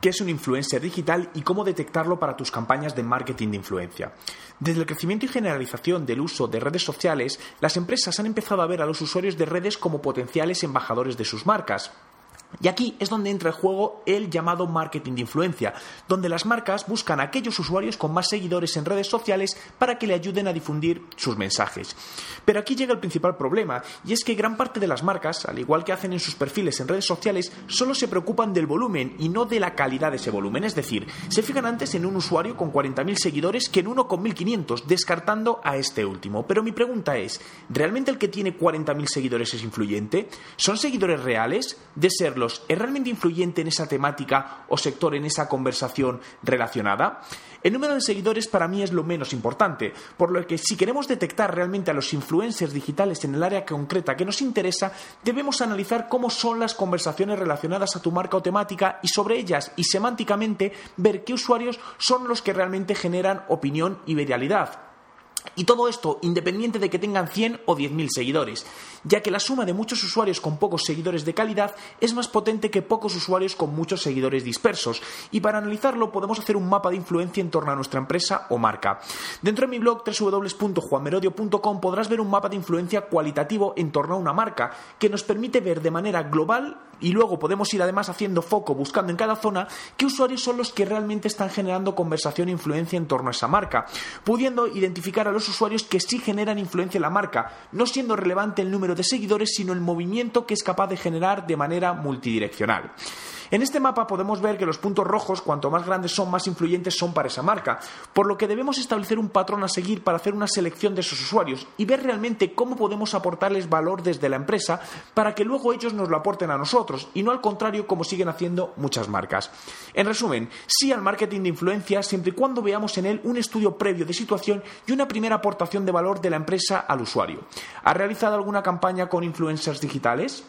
qué es un influencer digital y cómo detectarlo para tus campañas de marketing de influencia. Desde el crecimiento y generalización del uso de redes sociales, las empresas han empezado a ver a los usuarios de redes como potenciales embajadores de sus marcas. Y aquí es donde entra en juego el llamado marketing de influencia, donde las marcas buscan a aquellos usuarios con más seguidores en redes sociales para que le ayuden a difundir sus mensajes. Pero aquí llega el principal problema, y es que gran parte de las marcas, al igual que hacen en sus perfiles en redes sociales, solo se preocupan del volumen y no de la calidad de ese volumen. Es decir, se fijan antes en un usuario con 40.000 seguidores que en uno con 1.500, descartando a este último. Pero mi pregunta es, ¿realmente el que tiene 40.000 seguidores es influyente? ¿Son seguidores reales? De ¿es realmente influyente en esa temática o sector, en esa conversación relacionada? El número de seguidores para mí es lo menos importante, por lo que si queremos detectar realmente a los influencers digitales en el área concreta que nos interesa, debemos analizar cómo son las conversaciones relacionadas a tu marca o temática y sobre ellas y semánticamente ver qué usuarios son los que realmente generan opinión y viralidad. Y todo esto independiente de que tengan 100 o 10.000 seguidores, ya que la suma de muchos usuarios con pocos seguidores de calidad es más potente que pocos usuarios con muchos seguidores dispersos. Y para analizarlo podemos hacer un mapa de influencia en torno a nuestra empresa o marca. Dentro de mi blog www.juanmerodio.com podrás ver un mapa de influencia cualitativo en torno a una marca que nos permite ver de manera global y luego podemos ir además haciendo foco buscando en cada zona qué usuarios son los que realmente están generando conversación e influencia en torno a esa marca, pudiendo identificar a los usuarios que sí generan influencia en la marca, no siendo relevante el número de seguidores, sino el movimiento que es capaz de generar de manera multidireccional. En este mapa podemos ver que los puntos rojos, cuanto más grandes son, más influyentes son para esa marca, por lo que debemos establecer un patrón a seguir para hacer una selección de esos usuarios y ver realmente cómo podemos aportarles valor desde la empresa para que luego ellos nos lo aporten a nosotros y no al contrario como siguen haciendo muchas marcas. En resumen, sí al marketing de influencia siempre y cuando veamos en él un estudio previo de situación y una primera aportación de valor de la empresa al usuario. ¿Ha realizado alguna campaña con influencers digitales?